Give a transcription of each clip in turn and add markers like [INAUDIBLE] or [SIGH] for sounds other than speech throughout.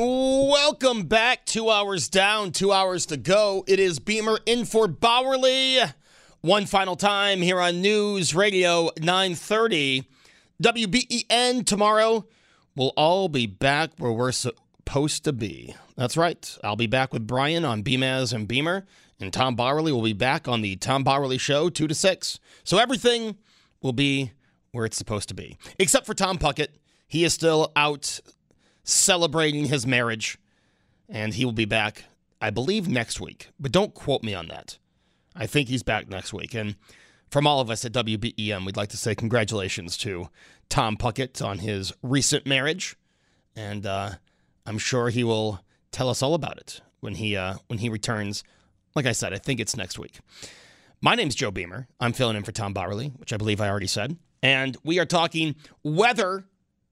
Welcome back. Two hours down, two hours to go. It is Beamer in for Bauerle. One final time here on News Radio 930. WBEN tomorrow. We'll all be back where we're supposed to be. That's right. I'll be back with Brian on Beamaz and Beamer, and Tom Bauerle will be back on the Tom Bauerle Show, 2 to 6. So everything will be where it's supposed to be, except for Tom Puckett. He is still out celebrating his marriage, and he will be back, I believe, next week. But don't quote me on that. I think he's back next week. And from all of us at WBEN, we'd like to say congratulations to Tom Puckett on his recent marriage, and uh, I'm sure he will tell us all about it when he uh, when he returns. Like I said, I think it's next week. My name's Joe Beamer. I'm filling in for Tom Bauerle, which I believe I already said, and we are talking weather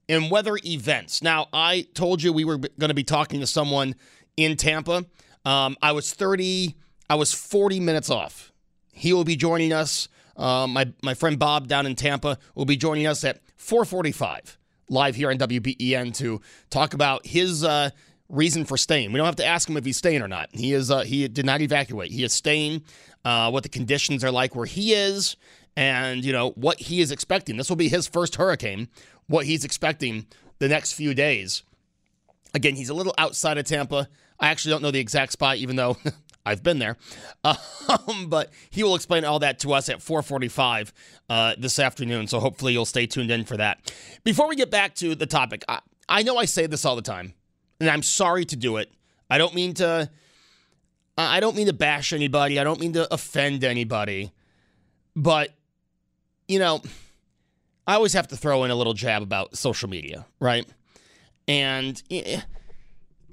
and weather events. Now, I told you we were going to be talking to someone in Tampa. Um, I was 30, I was 40 minutes off. He will be joining us. Uh, my my friend Bob down in Tampa will be joining us at 4:45 live here on WBEN to talk about his uh, reason for staying. We don't have to ask him if he's staying or not. He is uh, he did not evacuate. He is staying. Uh, what the conditions are like where he is, and you know what he is expecting. This will be his first hurricane what he's expecting the next few days. Again, he's a little outside of Tampa. I actually don't know the exact spot, even though [LAUGHS] I've been there. [LAUGHS] Um, but he will explain all that to us at 4:45 uh, this afternoon. So hopefully you'll stay tuned in for that. Before we get back to the topic, I, I know I say this all the time, and I'm sorry to do it. I don't mean to. I don't mean to bash anybody. I don't mean to offend anybody. But you know I always have to throw in a little jab about social media, right? And you,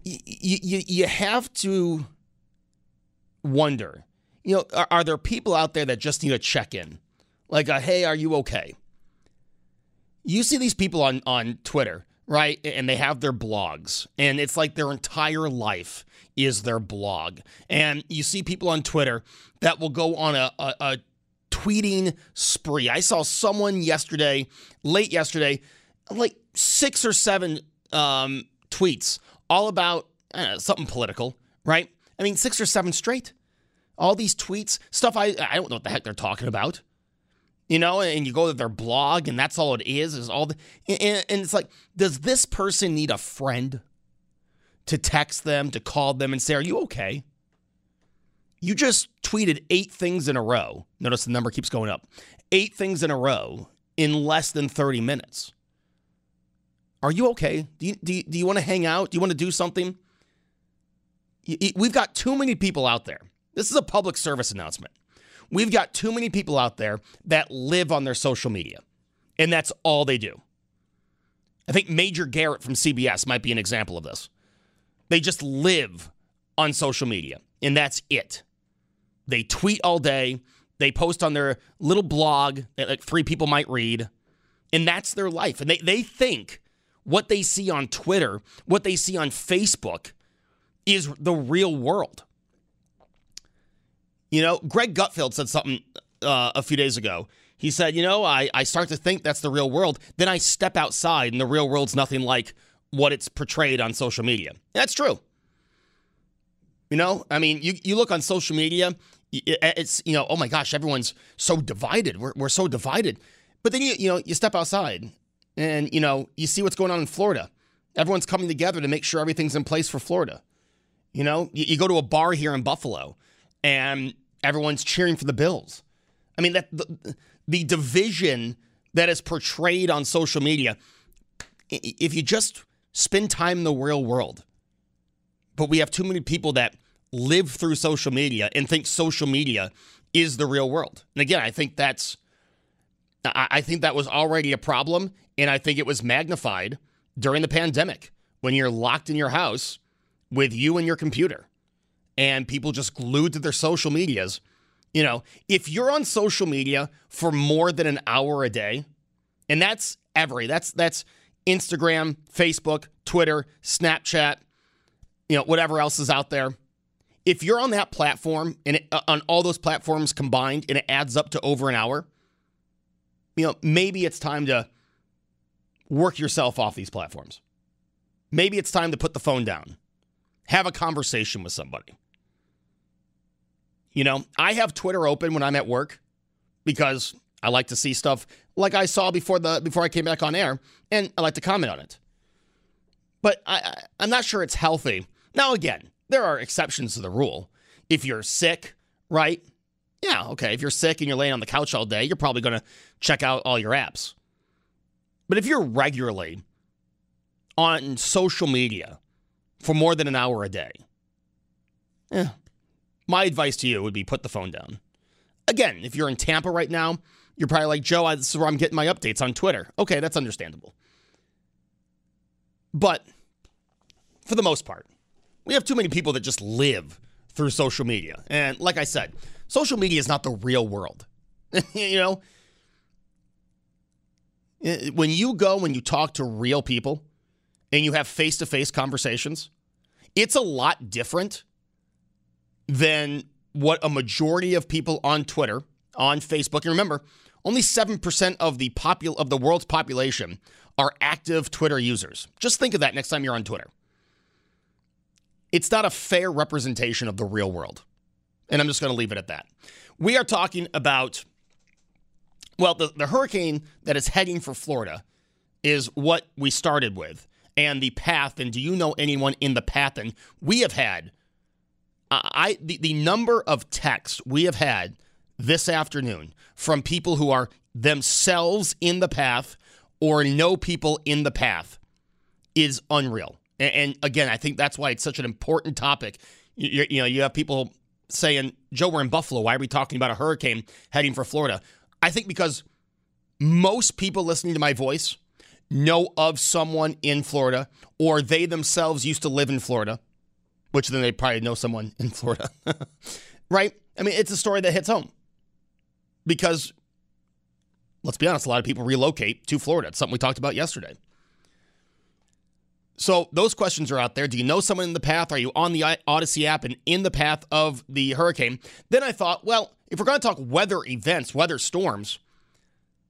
you, you have to wonder, you know, are, are there people out there that just need a check in? Like, a, hey, are you okay? You see these people on, on Twitter, right? And they have their blogs, and it's like their entire life is their blog. And you see people on Twitter that will go on a, a, a tweeting spree. I saw someone yesterday, late yesterday, like six or seven um, tweets all about know, something political, right? I mean, six or seven straight. All these tweets, stuff I I don't know what the heck they're talking about. You know, and you go to their blog, and that's all it is. Is all the and, and it's like, does this person need a friend to text them, to call them, and say, "Are you okay?" You just tweeted eight things in a row. Notice the number keeps going up. Eight things in a row in less than 30 minutes. Are you okay? Do you, do you, do you want to hang out? Do you want to do something? We've got too many people out there. This is a public service announcement. We've got too many people out there that live on their social media, and that's all they do. I think Major Garrett from CBS might be an example of this. They just live on social media, and that's it. They tweet all day. They post on their little blog that like three people might read. And that's their life. And they, they think what they see on Twitter, what they see on Facebook is the real world. You know, Greg Gutfeld said something uh, a few days ago. He said, You know, I, I start to think that's the real world. Then I step outside, and the real world's nothing like what it's portrayed on social media. That's true. You know, I mean, you, you look on social media, it's, you know, oh my gosh, everyone's so divided. We're, we're so divided. But then, you, you know, you step outside and, you know, you see what's going on in Florida. Everyone's coming together to make sure everything's in place for Florida. You know, you, you go to a bar here in Buffalo and everyone's cheering for the Bills. I mean, that the, the division that is portrayed on social media, if you just spend time in the real world, but we have too many people that live through social media and think social media is the real world. And again, I think that's I think that was already a problem and I think it was magnified during the pandemic when you're locked in your house with you and your computer and people just glued to their social medias. You know, if you're on social media for more than an hour a day, and that's every that's that's Instagram, Facebook, Twitter, Snapchat, you know, whatever else is out there if you're on that platform and it, uh, on all those platforms combined and it adds up to over an hour, you know, maybe it's time to work yourself off these platforms. maybe it's time to put the phone down, have a conversation with somebody. You know, I have Twitter open when I'm at work because I like to see stuff like I saw before the before I came back on air, and I like to comment on it. But I, I'm not sure it's healthy. Now, again, there are exceptions to the rule. If you're sick, right? Yeah, okay. If you're sick and you're laying on the couch all day, you're probably going to check out all your apps. But if you're regularly on social media for more than an hour a day, yeah, my advice to you would be put the phone down. Again, if you're in Tampa right now, you're probably like, Joe, this is where I'm getting my updates on Twitter. Okay, that's understandable. But for the most part, we have too many people that just live through social media. And like I said, social media is not the real world. [LAUGHS] you know, when you go when you talk to real people and you have face to face conversations, it's a lot different than what a majority of people on Twitter, on Facebook, and remember, only 7% of the popul- of the world's population are active Twitter users. Just think of that next time you're on Twitter. It's not a fair representation of the real world. And I'm just going to leave it at that. We are talking about, well, the, the hurricane that is heading for Florida is what we started with, and the path. And do you know anyone in the path? And we have had, I the, the number of texts we have had this afternoon from people who are themselves in the path or know people in the path is unreal. And, and again, I think that's why it's such an important topic. You, you know, you have people saying, Joe, we're in Buffalo. Why are we talking about a hurricane heading for Florida? I think because most people listening to my voice know of someone in Florida or they themselves used to live in Florida, which then they probably know someone in Florida. [LAUGHS] right? I mean, it's a story that hits home because let's be honest, a lot of people relocate to Florida. It's something we talked about yesterday. So those questions are out there. Do you know someone in the path? Are you on the Audacy app and in the path of the hurricane? Then I thought, well, if we're going to talk weather events, weather storms,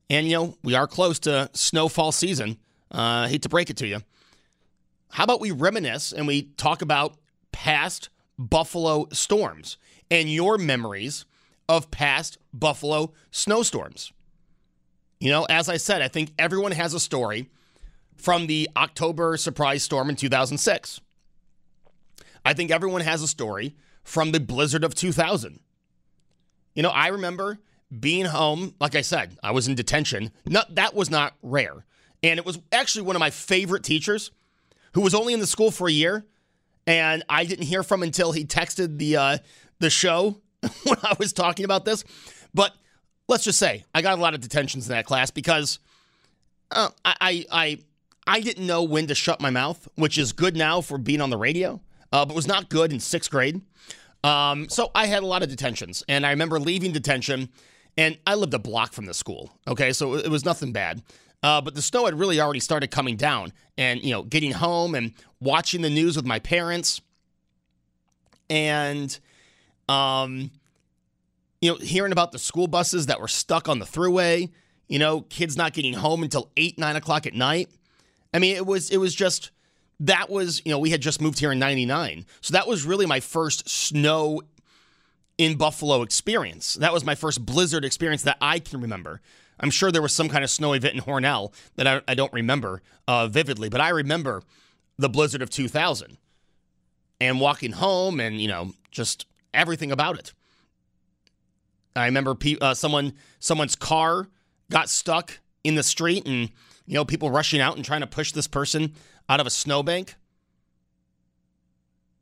and you know we are close to snowfall season. Uh, hate to break it to you. How about we reminisce and we talk about past Buffalo storms and your memories of past Buffalo snowstorms? You know, as I said, I think everyone has a story from the October surprise storm in 2006. I think everyone has a story from the blizzard of 2000. You know, I remember being home, like I said, I was in detention. Not, that was not rare. And it was actually one of my favorite teachers who was only in the school for a year. And I didn't hear from until he texted the uh, the show [LAUGHS] when I was talking about this. But let's just say I got a lot of detentions in that class because uh, I, I, I I didn't know when to shut my mouth, which is good now for being on the radio, uh, but was not good in sixth grade. Um, so I had a lot of detentions, and I remember leaving detention, and I lived a block from the school. Okay, so it was nothing bad. Uh, but the snow had really already started coming down, and you know, getting home and watching the news with my parents, and um, you know, hearing about the school buses that were stuck on the thruway. You know, kids not getting home until eight, nine o'clock at night. I mean, it was it was just that was you know we had just moved here in '99, so that was really my first snow in Buffalo experience. That was my first blizzard experience that I can remember. I'm sure there was some kind of snow event in Hornell that I, I don't remember uh, vividly, but I remember the blizzard of 2000 and walking home and you know just everything about it. I remember pe- uh, someone someone's car got stuck in the street and you know, people rushing out and trying to push this person out of a snowbank.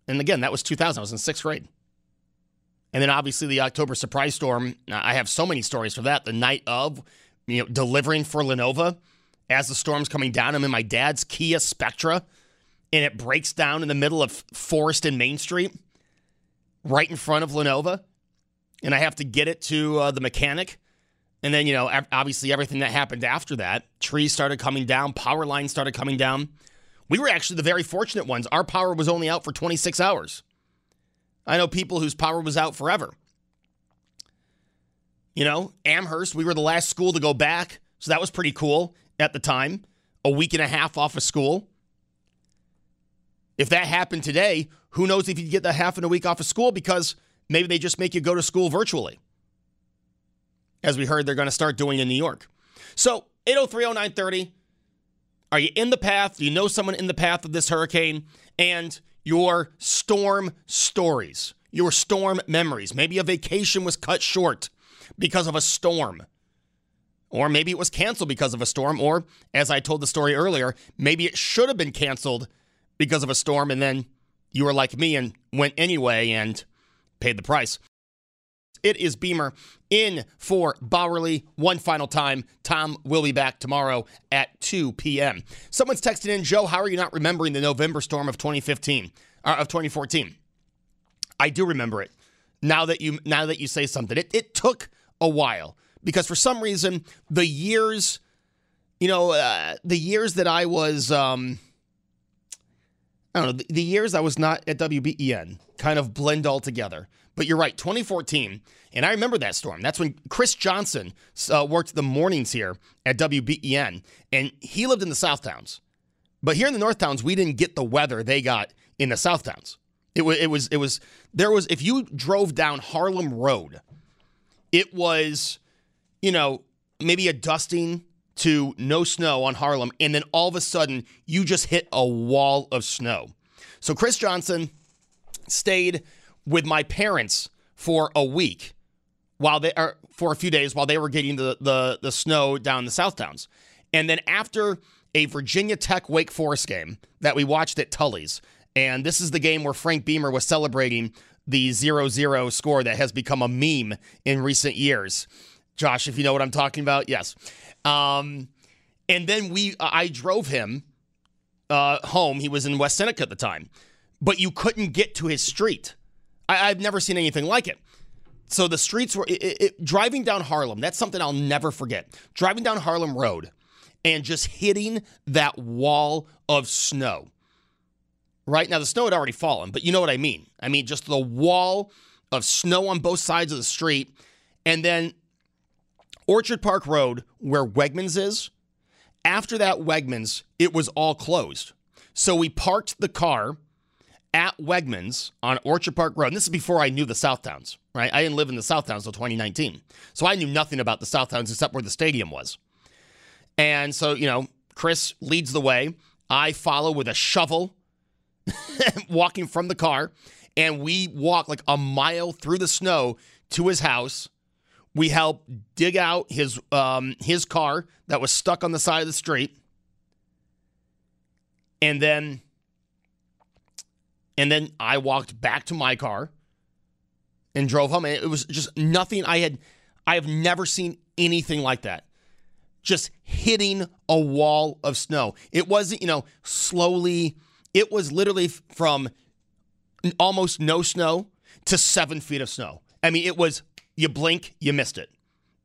And again, that was 2000. I was in sixth grade. And then obviously the October surprise storm. I have so many stories for that. The night of, you know, delivering for La Nova as the storm's coming down. I'm in my dad's Kia Spectra, and it breaks down in the middle of Forest and Main Street, right in front of La Nova. And I have to get it to uh, the mechanic and then, you know, obviously everything that happened after that, trees started coming down, power lines started coming down. We were actually the very fortunate ones. Our power was only out for 26 hours. I know people whose power was out forever. You know, Amherst, we were the last school to go back. So that was pretty cool at the time. A week and a half off of school. If that happened today, who knows if you'd get the half and a week off of school because maybe they just make you go to school virtually. As we heard, they're going to start doing in New York. So 8030930. Are you in the path? Do you know someone in the path of this hurricane? And your storm stories, your storm memories. Maybe a vacation was cut short because of a storm. Or maybe it was canceled because of a storm. Or, as I told the story earlier, maybe it should have been canceled because of a storm and then you were like me and went anyway and paid the price. It is Beamer in for Bauerle one final time. Tom will be back tomorrow at 2 p.m. Someone's texting in, Joe, how are you not remembering the November storm of 2015, uh, of 2014? I do remember it. Now that you now that you say something, it, it took a while because for some reason the years, you know, uh, the years that I was, um, I don't know, the years I was not at WBEN kind of blend all together. But you're right, 2014, and I remember that storm. That's when Chris Johnson uh, worked the mornings here at WBEN, and he lived in the South Towns. But here in the North Towns, we didn't get the weather they got in the South Towns. It was, it was, it was, there was, if you drove down Harlem Road, it was, you know, maybe a dusting to no snow on Harlem, and then all of a sudden you just hit a wall of snow. So Chris Johnson stayed with my parents for a week while they are for a few days while they were getting the, the the snow down the South Towns. And then after a Virginia Tech Wake Forest game that we watched at Tully's, and this is the game where Frank Beamer was celebrating the 0-0 score that has become a meme in recent years. Josh, if you know what I'm talking about, yes. Um, and then we, I drove him uh, home. He was in West Seneca at the time, but you couldn't get to his street I, have never seen anything like it. So the streets were it, it, driving down Harlem. That's something I'll never forget. Driving down Harlem Road and just hitting that wall of snow. Right now, the snow had already fallen, but you know what I mean. I mean, just the wall of snow on both sides of the street, and then Orchard Park Road, where Wegmans is. After that Wegmans, it was all closed. So we parked the car at Wegmans on Orchard Park Road. And this is before I knew the Southtowns, right? I didn't live in the Southtowns until 2019. So I knew nothing about the Southtowns except where the stadium was. And so, you know, Chris leads the way. I follow with a shovel, [LAUGHS] walking from the car. And we walk like a mile through the snow to his house. We help dig out his um, his car that was stuck on the side of the street. And then and then I walked back to my car and drove home. And it was just nothing I had, I have never seen anything like that. Just hitting a wall of snow. It wasn't, you know, slowly, it was literally from almost no snow to seven feet of snow. I mean, it was, you blink, you missed it.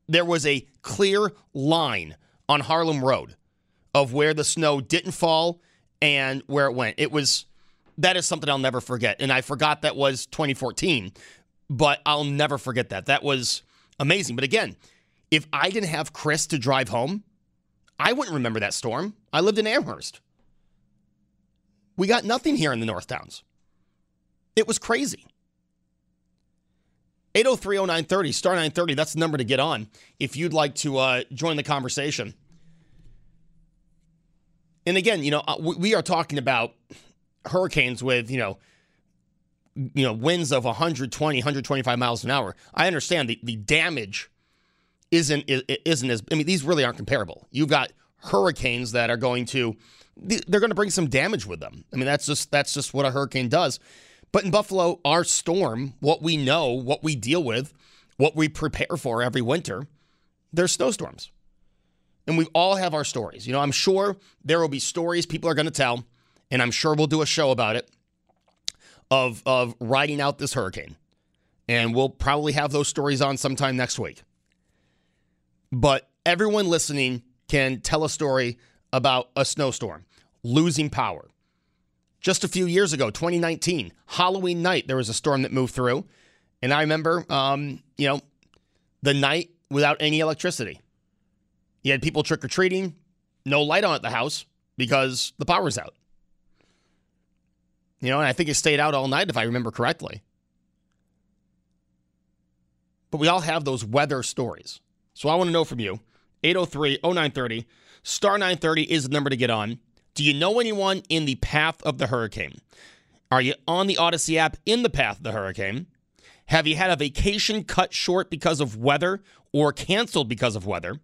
There was a clear line on Harlem Road of where the snow didn't fall and where it went. It was, that is something I'll never forget. And I forgot that was 2014, but I'll never forget that. That was amazing. But again, if I didn't have Chris to drive home, I wouldn't remember that storm. I lived in Amherst. We got nothing here in the North Towns. It was crazy. 8030930, star 930, that's the number to get on if you'd like to uh, join the conversation. And again, you know, uh, we are talking about hurricanes with, you know, you know, winds of 120, 125 miles an hour. I understand the, the damage isn't isn't as I mean these really aren't comparable. You've got hurricanes that are going to they're going to bring some damage with them. I mean that's just that's just what a hurricane does. But in Buffalo, our storm, what we know, what we deal with, what we prepare for every winter, there's snowstorms. And we all have our stories. You know, I'm sure there will be stories people are going to tell and I'm sure we'll do a show about it of of riding out this hurricane. And we'll probably have those stories on sometime next week. But everyone listening can tell a story about a snowstorm losing power. Just a few years ago, 2019, Halloween night, there was a storm that moved through. And I remember, um, you know, the night without any electricity. You had people trick or treating, no light on at the house because the power's out. You know, and I think it stayed out all night, if I remember correctly. But we all have those weather stories. So I want to know from you 803 0930, star 930 is the number to get on. Do you know anyone in the path of the hurricane? Are you on the Audacy app in the path of the hurricane? Have you had a vacation cut short because of weather or canceled because of weather?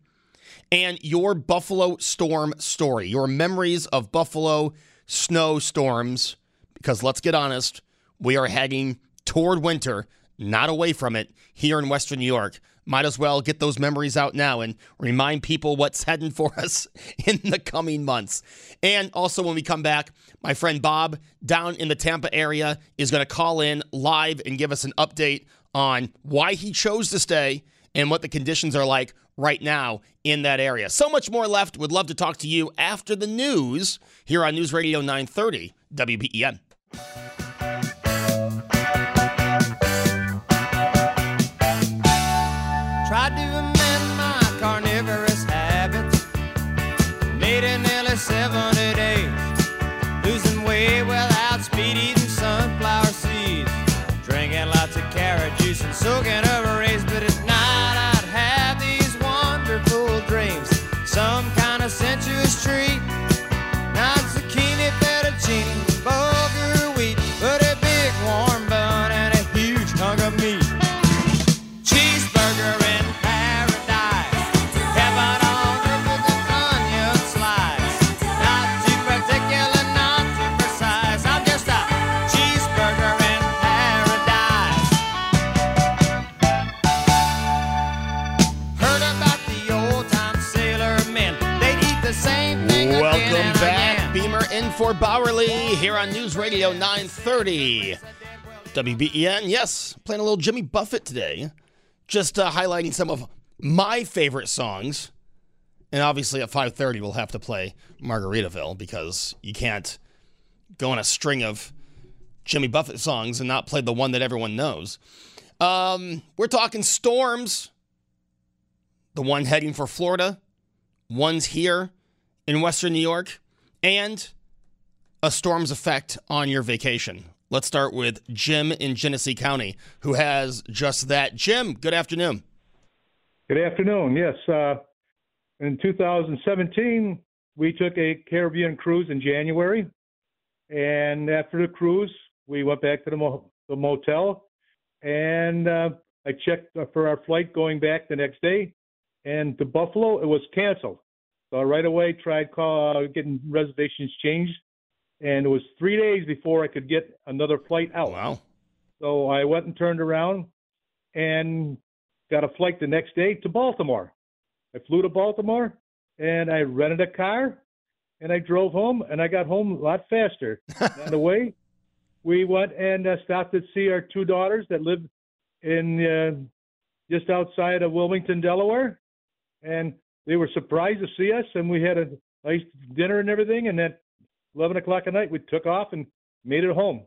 And your Buffalo storm story, your memories of Buffalo snowstorms, because let's get honest, we are heading toward winter, not away from it, here in Western New York. Might as well get those memories out now and remind people what's heading for [LAUGHS] us in the coming months. And also, when we come back, my friend Bob down in the Tampa area is going to call in live and give us an update on why he chose to stay and what the conditions are like right now in that area. So much more left. Would love to talk to you after the news here on News Radio 930 WBEN. Tried to amend my carnivorous habits. Made it nearly 70 days. Losing weight without speed, eating sunflower seeds. Drinking lots of carrot juice and soaking over for Bauerle here on News Radio 930. WBEN. Yes, playing a little Jimmy Buffett today. Just uh, highlighting some of my favorite songs. And obviously at 5:30 we'll have to play Margaritaville because you can't go on a string of Jimmy Buffett songs and not play the one that everyone knows. Um, we're talking storms. The one heading for Florida, one's here in Western New York, and a storm's effect on your vacation. Let's start with Jim in Genesee County, who has just that. Jim, good afternoon. Good afternoon. Yes, uh, in 2017, we took a Caribbean cruise in January, and after the cruise, we went back to the, mo- the motel, and uh, I checked for our flight going back the next day, and to Buffalo, it was canceled. So right away tried call, uh, getting reservations changed, and it was three days before I could get another flight out. Wow. So I went and turned around and got a flight the next day to Baltimore. I flew to Baltimore and I rented a car and I drove home and I got home a lot faster. [LAUGHS] On the way, we went and uh, stopped to see our two daughters that live in uh, just outside of Wilmington, Delaware, and they were surprised to see us. And we had a nice dinner and everything. And at 11 o'clock at night, we took off and made it home.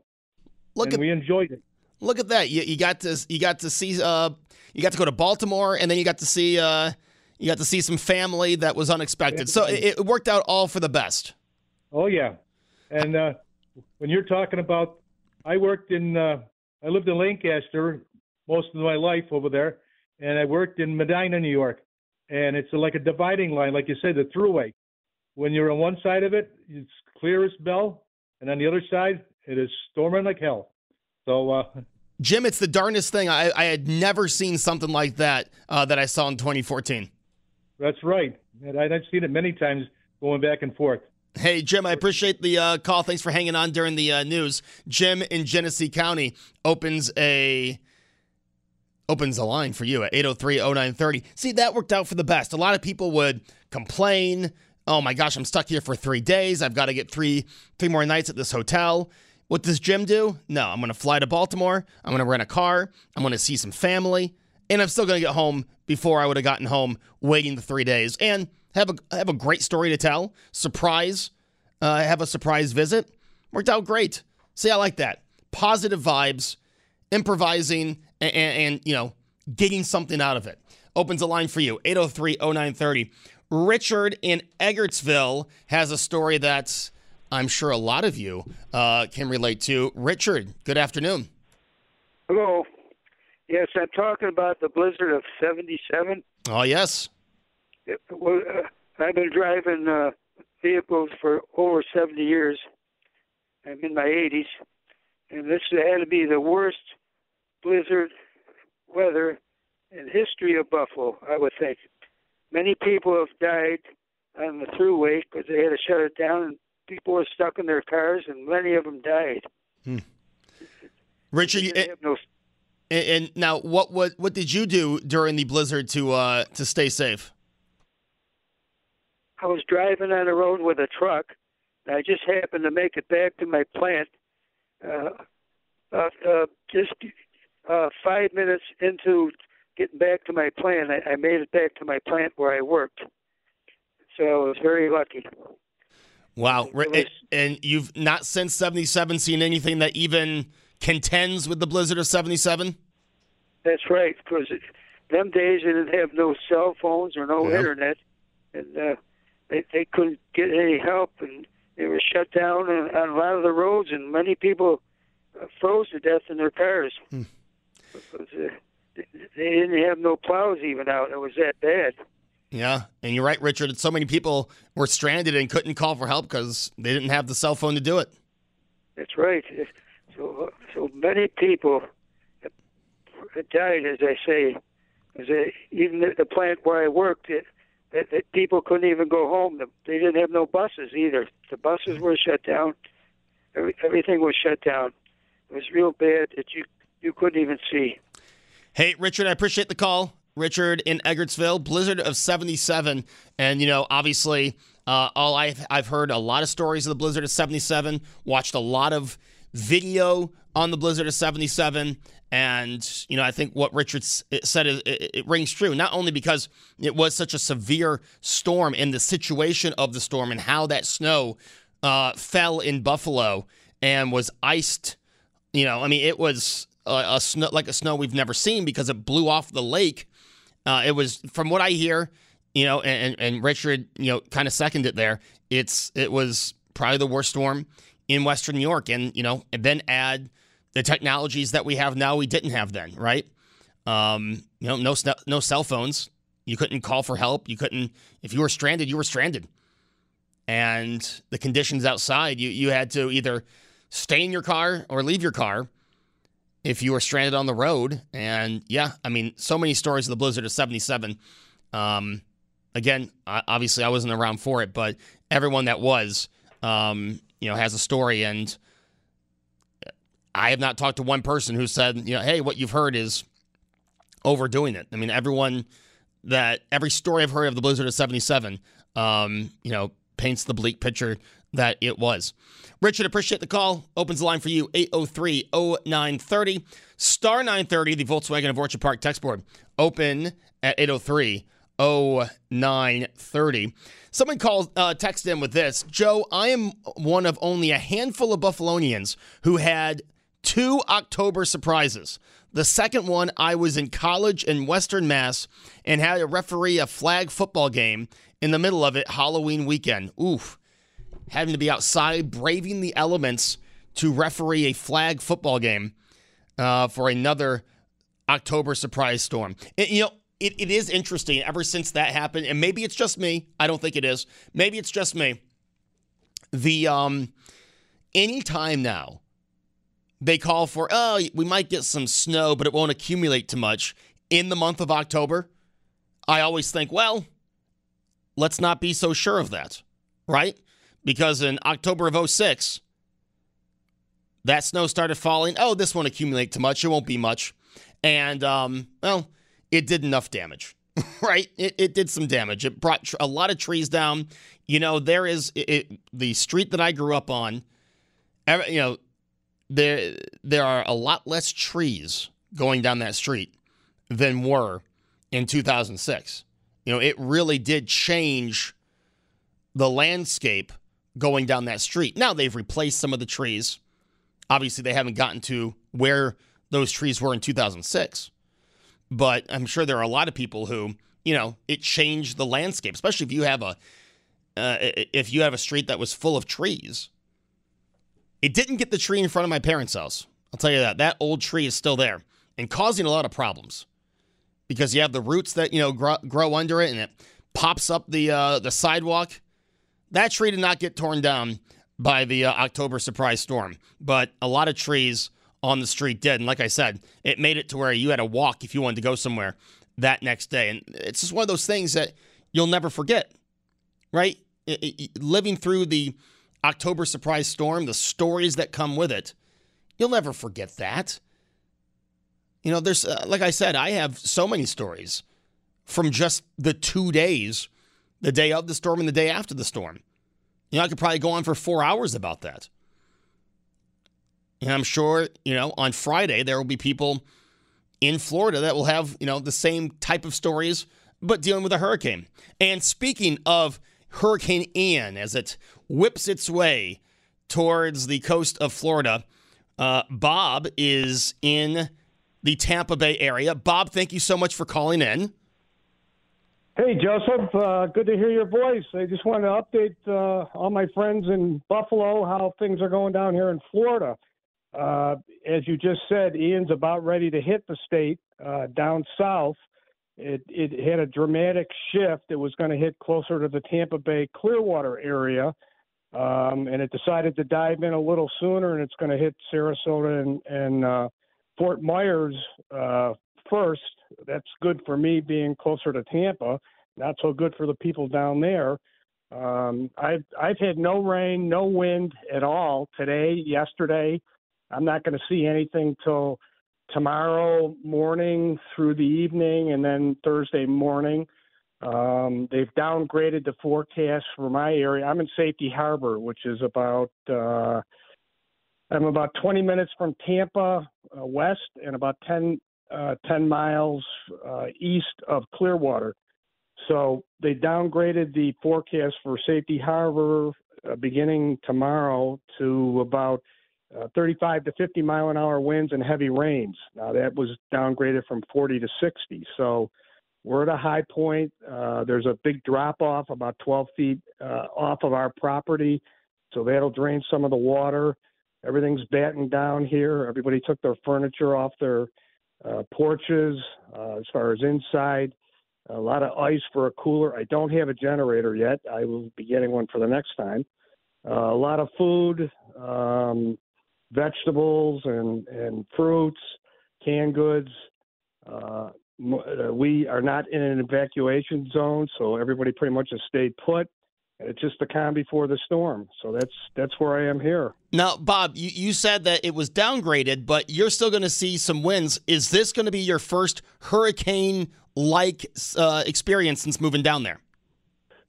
Look and at we enjoyed it. look at that. You, you got to you got to see uh you got to go to Baltimore, and then you got to see uh you got to see some family that was unexpected. So it, it worked out all for the best. Oh yeah, and uh, when you're talking about, I worked in, uh, I lived in Lancaster most of my life over there, and I worked in Medina, New York, and it's like a dividing line, like you said, the thruway. When you're on one side of it, it's clear as bell, and on the other side, it is storming like hell. So uh, Jim, it's the darndest thing. I, I had never seen something like that uh, that I saw in 2014. that's right, and I've seen it many times going back and forth. Hey, Jim, I appreciate the uh, call. Thanks for hanging on during the uh, news. Jim in Genesee County opens a opens a line for you at 803-0930. See, that worked out for the best. A lot of people would complain, "Oh my gosh, I'm stuck here for 3 days. I've got to get 3 three more nights at this hotel." What does Jim do? No, I'm going to fly to Baltimore. I'm going to rent a car. I'm going to see some family, and I'm still going to get home before I would have gotten home waiting the 3 days and have a have a great story to tell. Surprise uh, have a surprise visit. Worked out great. See, I like that. Positive vibes, improvising, and, and, and, you know, getting something out of it. Opens a line for you 803 0930. Richard in Eggertsville has a story that's I'm sure a lot of you uh, can relate to. Richard, good afternoon. Hello. Yes, I'm talking about the blizzard of '77. Oh, yes. It, well, uh, I've been driving uh, vehicles for over 70 years. I'm in my 80s, and this had to be the worst blizzard weather in history of Buffalo, I would think. Many people have died on the thruway because they had to shut it down, and people were stuck in their cars, and many of them died. Richard, They you- didn't have no and, and now what, what what did you do during the blizzard to uh, to stay safe? I was driving on the road with a truck. And I just happened to make it back to my plant. Uh, uh, uh, just uh, five minutes into getting back to my plant, I, I made it back to my plant where I worked. So I was very lucky. Wow. Was- and you've not since 77 seen anything that even contends with the blizzard of 77? That's right, because them days they didn't have no cell phones or no Yeah. internet, and uh, they they couldn't get any help, and they were shut down on, on a lot of the roads, and many people froze to death in their cars because uh, they didn't have no plows even out. It was that bad. Yeah. And you're right, Richard. So many people were stranded and couldn't call for help because they didn't have the cell phone to do it. That's right. So so many people died, as I say. As I, even the plant where I worked, it, that, that people couldn't even go home. They didn't have no buses either. The buses were shut down. Every, everything was shut down. It was real bad that you you couldn't even see. Hey, Richard, I appreciate the call. Richard in Eggertsville, blizzard of 77. And, you know, obviously, uh, all I've, I've heard a lot of stories of the blizzard of 77, watched a lot of video on the blizzard of 77. And, you know, I think what Richard it said, is, it, it rings true, not only because it was such a severe storm and the situation of the storm and how that snow uh, fell in Buffalo and was iced you know, I mean, it was a, a snow like a snow we've never seen because it blew off the lake. Uh, it was, from what I hear, you know, and, and Richard, you know, kind of seconded it there. It's it was probably the worst storm in Western New York, and you know, and then add the technologies that we have now we didn't have then, right? Um, you know, no no cell phones. You couldn't call for help. You couldn't if you were stranded, you were stranded. And the conditions outside, you you had to either stay in your car or leave your car if you were stranded on the road. And yeah, I mean, so many stories of the blizzard of 77. Um, again, obviously, I wasn't around for it, but everyone that was, um, you know, has a story. And I have not talked to one person who said, you know, hey, what you've heard is overdoing it. I mean, everyone that every story I've heard of the blizzard of 77, um, you know, paints the bleak picture that it was. Richard, appreciate the call. Opens the line for you 803 0930. Star 930, the Volkswagen of Orchard Park text board. Open at 803 0930. Someone called, uh, text in with this Joe, I am one of only a handful of Buffalonians who had two October surprises. The second one, I was in college in Western Mass and had to referee a flag football game in the middle of it Halloween weekend. Oof. Having to be outside, braving the elements to referee a flag football game uh, for another October surprise storm. You know, it, it is interesting ever since that happened, and maybe it's just me. I don't think it is. Maybe it's just me. The um, anytime now they call for, oh, we might get some snow, but it won't accumulate too much in the month of October. I always think, well, let's not be so sure of that, right? Because in October of 06, that snow started falling. Oh, this won't accumulate too much. It won't be much. And, um, well, it did enough damage, [LAUGHS] right? It, it did some damage. It brought a lot of trees down. You know, there is it, it, the street that I grew up on, you know, there there are a lot less trees going down that street than were in 2006. You know, it really did change the landscape going down that street. Now they've replaced some of the trees. Obviously, they haven't gotten to where those trees were in 2006. But I'm sure there are a lot of people who, you know, it changed the landscape, especially if you have a uh, if you have a street that was full of trees It didn't get the tree in front of my parents' house. I'll tell you that. That old tree is still there and causing a lot of problems because you have the roots that, you know, grow, grow under it and it pops up the uh, the sidewalk. That tree did not get torn down by the uh, October surprise storm, but a lot of trees on the street did. And like I said, it made it to where you had to walk if you wanted to go somewhere that next day. And it's just one of those things that you'll never forget, right? It, it, living through the October surprise storm, the stories that come with it, you'll never forget that. You know, there's, uh, like I said, I have so many stories from just the two days, the day of the storm and the day after the storm. You know, I could probably go on for four hours about that. And I'm sure, you know, on Friday, there will be people in Florida that will have, you know, the same type of stories, but dealing with a hurricane. And speaking of Hurricane Ian, as it whips its way towards the coast of Florida, uh, Bob is in the Tampa Bay area. Bob, thank you so much for calling in. Hey, Joseph. Uh, good to hear your voice. I just want to update uh, all my friends in Buffalo how things are going down here in Florida. Uh, as you just said, Ian's about ready to hit the state uh, down south. It, it had a dramatic shift. It was going to hit closer to the Tampa Bay Clearwater area, um, and it decided to dive in a little sooner, and it's going to hit Sarasota and, and uh, Fort Myers uh, first. That's good for me being closer to Tampa. Not so good for the people down there. Um, I've I've had no rain, no wind at all today, yesterday. I'm not going to see anything till tomorrow morning through the evening and then Thursday morning. Um, they've downgraded the forecast for my area. I'm in Safety Harbor, which is about uh, I'm about 20 minutes from Tampa uh, west and about 10 uh, 10 miles uh, east of Clearwater. So they downgraded the forecast for Safety Harbor uh, beginning tomorrow to about uh, 35 to 50 mile an hour winds and heavy rains. Now that was downgraded from 40 to 60. So we're at a high point. Uh, there's a big drop off about 12 feet off of our property, so that'll drain some of the water. Everything's battened down here. Everybody took their furniture off their uh, porches. Uh, as far as inside, a lot of ice for a cooler. I don't have a generator yet. I will be getting one for the next time. Uh, a lot of food. Um, vegetables and, and fruits, canned goods. Uh, uh, we are not in an evacuation zone, so everybody pretty much has stayed put. It's just the calm before the storm. So that's that's where I am here. Now, Bob, you, you said that it was downgraded, but you're still going to see some winds. Is this going to be your first hurricane like uh, experience since moving down there?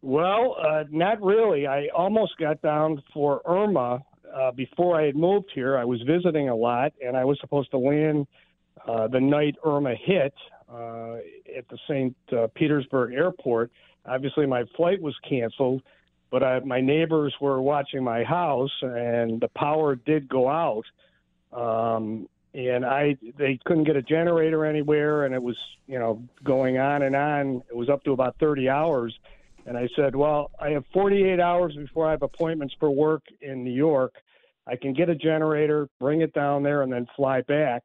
Well, uh, not really. I almost got down for Irma uh, before I had moved here, I was visiting a lot, and I was supposed to land uh, the night Irma hit uh, at the St. Uh, Petersburg airport. Obviously, my flight was canceled, but I, my neighbors were watching my house, and the power did go out. Um, and I they couldn't get a generator anywhere, and it was you know going on and on. It was up to about 30 hours. And I said, Well, I have 48 hours before I have appointments for work in New York. I can get a generator, bring it down there, and then fly back.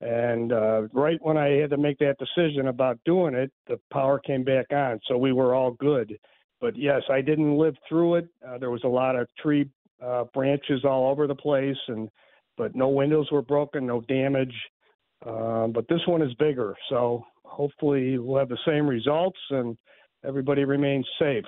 And uh, right when I had to make that decision about doing it, the power came back on. So we were all good. But yes, I didn't live through it. Uh, there was a lot of tree uh, branches all over the place, and but no windows were broken, no damage. Um, but this one is bigger, so hopefully we'll have the same results and everybody remains safe.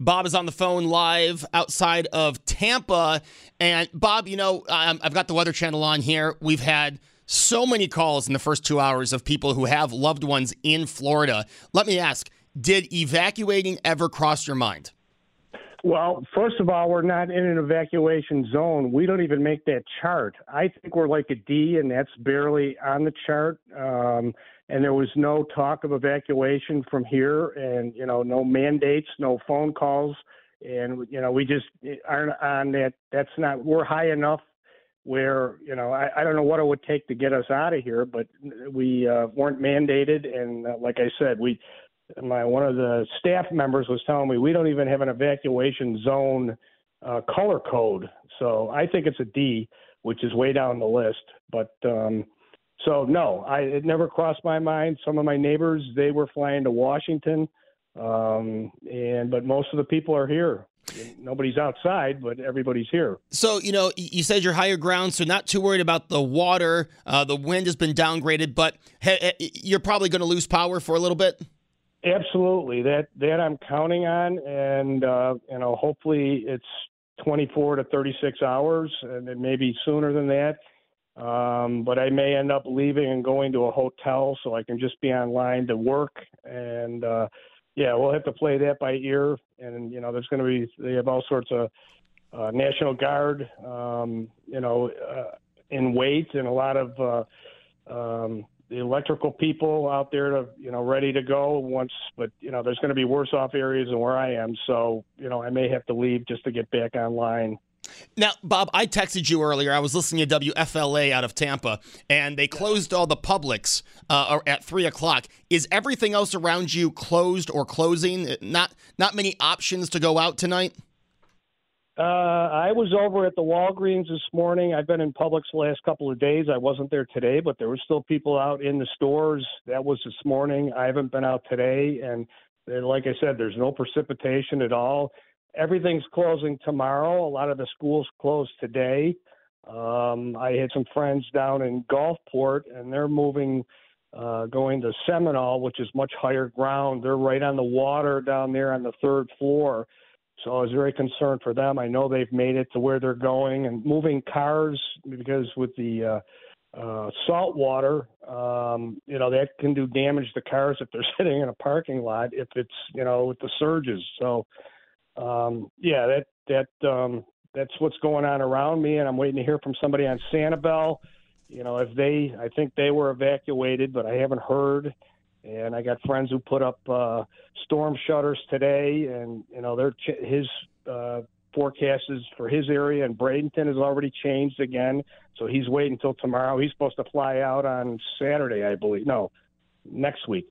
Bob is on the phone live outside of Tampa. And Bob, you know, I've got the Weather Channel on here. We've had so many calls in the first two hours of people who have loved ones in Florida. Let me ask Did evacuating ever cross your mind? Well, first of all, we're not in an evacuation zone. We don't even make that chart. I think we're like a D, and that's barely on the chart. Um, and there was no talk of evacuation from here, and you know, no mandates, no phone calls, and you know, we just aren't on that. That's not. We're high enough where you know, I, I don't know what it would take to get us out of here, but we uh, weren't mandated, and uh, like I said, we. My one of the staff members was telling me we don't even have an evacuation zone uh, color code. So I think it's a D, which is way down the list. But um, so no, I it never crossed my mind. Some of my neighbors they were flying to Washington, um, and but most of the people are here. Nobody's outside, but everybody's here. So, you know, you said you're higher ground, so not too worried about the water. Uh, the wind has been downgraded, but you're probably going to lose power for a little bit. Absolutely, that that I'm counting on, and uh, you know, hopefully it's 24 to 36 hours, and maybe sooner than that. Um, but I may end up leaving and going to a hotel so I can just be online to work. And uh, yeah, we'll have to play that by ear. And you know, there's going to be they have all sorts of uh, National Guard, um, you know, uh, in wait, and a lot of uh, um, the electrical people out there to you know ready to go once. But you know, there's going to be worse off areas than where I am, so you know, I may have to leave just to get back online. Now, Bob, I texted you earlier. I was listening to WFLA out of Tampa, and they closed all the Publix uh, at three o'clock. Is everything else around you closed or closing? Not not many options to go out tonight. Uh, I was over at the Walgreens this morning. I've been in Publix the last couple of days. I wasn't there today, but there were still people out in the stores. That was this morning. I haven't been out today, and and like I said, there's no precipitation at all everything's closing tomorrow. A lot of the schools closed today. Um, I had some friends down in Gulfport, and they're moving, uh, going to Seminole, which is much higher ground. They're right on the water down there on the third floor. So I was very concerned for them. I know they've made it to where they're going and moving cars because with the uh, uh, salt water, um, you know, that can do damage to cars if they're [LAUGHS] sitting in a parking lot if it's, you know, with the surges. So um, yeah, that that um, that's what's going on around me, and I'm waiting to hear from somebody on Sanibel. You know, if they, I think they were evacuated, but I haven't heard. And I got friends who put up uh, storm shutters today, and you know, their his uh, forecast is for his area, and Bradenton has already changed again. So he's waiting until tomorrow. He's supposed to fly out on Saturday, I believe. No, next week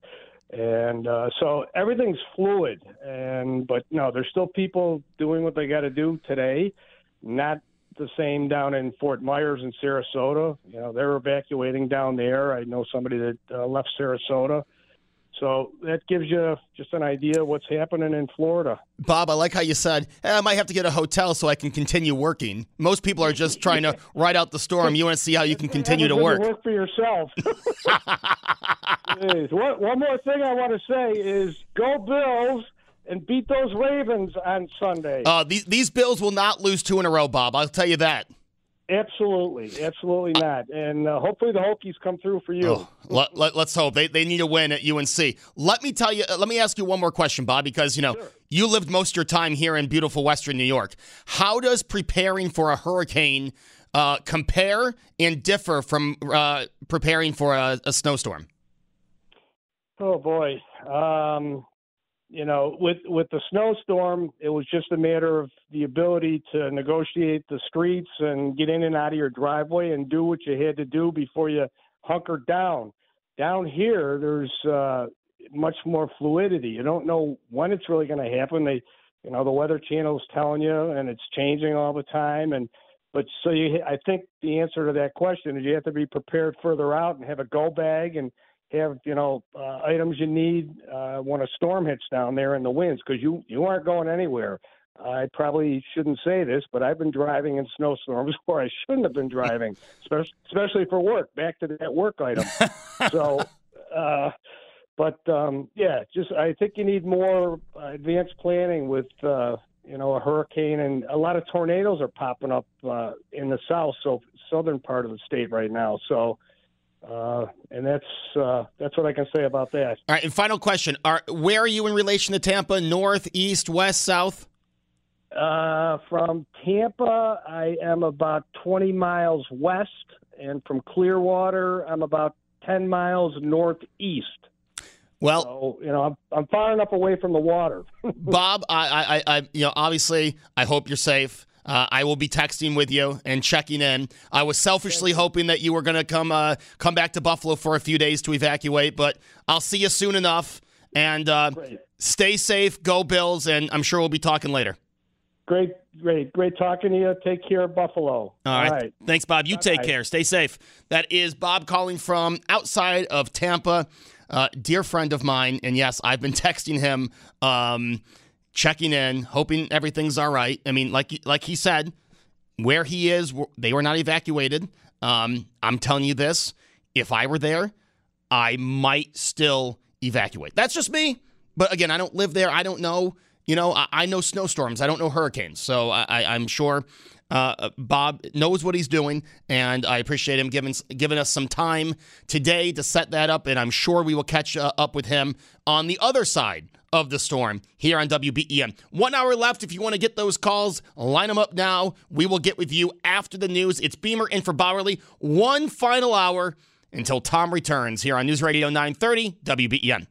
and uh, so everything's fluid. And but no, there's still people doing what they got to do today. Not the same down in Fort Myers and Sarasota. You know, they're evacuating down there. I know somebody that uh, left Sarasota. So that gives you just an idea what's happening in Florida. Bob, I like how you said, hey, I might have to get a hotel so I can continue working. Most people are just trying to [LAUGHS] ride out the storm. You want to see how you can continue to work. Work for yourself. [LAUGHS] one, one more thing I want to say is go Bills and beat those Ravens on Sunday. Uh, these, these Bills will not lose two in a row, Bob. I'll tell you that. Absolutely, absolutely not. And uh, hopefully the Hokies come through for you. Oh, let, us let, hope they they need a win at UNC. Let me tell you. Uh, let me ask you one more question, Bob, because you know sure. you lived most of your time here in beautiful Western New York. How does preparing for a hurricane uh, compare and differ from uh, preparing for a, a snowstorm? Oh boy. Um, you know, with with the snowstorm, it was just a matter of the ability to negotiate the streets and get in and out of your driveway and do what you had to do before you hunkered down. Down here, there's uh, much more fluidity. You don't know when it's really going to happen. They, you know, the Weather Channel's telling you, and it's changing all the time. And but so you, I think the answer to that question is you have to be prepared further out and have a go bag and have you know uh, items you need uh, when a storm hits down there in the winds because you you aren't going anywhere. I probably shouldn't say this, but I've been driving in snowstorms [LAUGHS] where I shouldn't have been driving, especially for work. Back to that work item. [LAUGHS] so, uh, but um, yeah, just I think you need more advanced planning with uh, you know a hurricane and a lot of tornadoes are popping up uh, in the south, so southern part of the state right now. So uh, and that's uh, that's what I can say about that. All right, and final question: Are where are you in relation to Tampa? North, east, west, south? Uh, from Tampa, I am about 20 miles west, and from Clearwater, I'm about 10 miles northeast. Well, so, you know, I'm, I'm far enough away from the water. [LAUGHS] Bob, I, I, I, you know, obviously, I hope you're safe. Uh, I will be texting with you and checking in. I was selfishly hoping that you were going to come uh, come back to Buffalo for a few days to evacuate, but I'll see you soon enough. And uh, stay safe, go Bills, and I'm sure we'll be talking later. great, great, great talking to you. Take care, Buffalo. All right. Thanks, Bob. You take Bye-bye. care. Stay safe. That is Bob calling from outside of Tampa. Uh, dear friend of mine. And yes, I've been [LAUGHS] texting him, um, checking in, hoping everything's all right. I mean, like like he said, where he is, they were not evacuated. Um, I'm telling you this: if I were there, I might still evacuate. That's just me. But again, I don't live there. I don't know. You know, I, I know snowstorms. I don't know hurricanes. So I, I'm sure uh, Bob knows what he's doing, and I appreciate him giving giving us some time today to set that up. And I'm sure we will catch uh, up with him on the other side of the storm here on WBEN. One hour left. If you want to get those calls, line them up now. We will get with you after the news. It's Beamer in for Bauerle. One final hour until Tom returns here on News Radio 930 WBEN.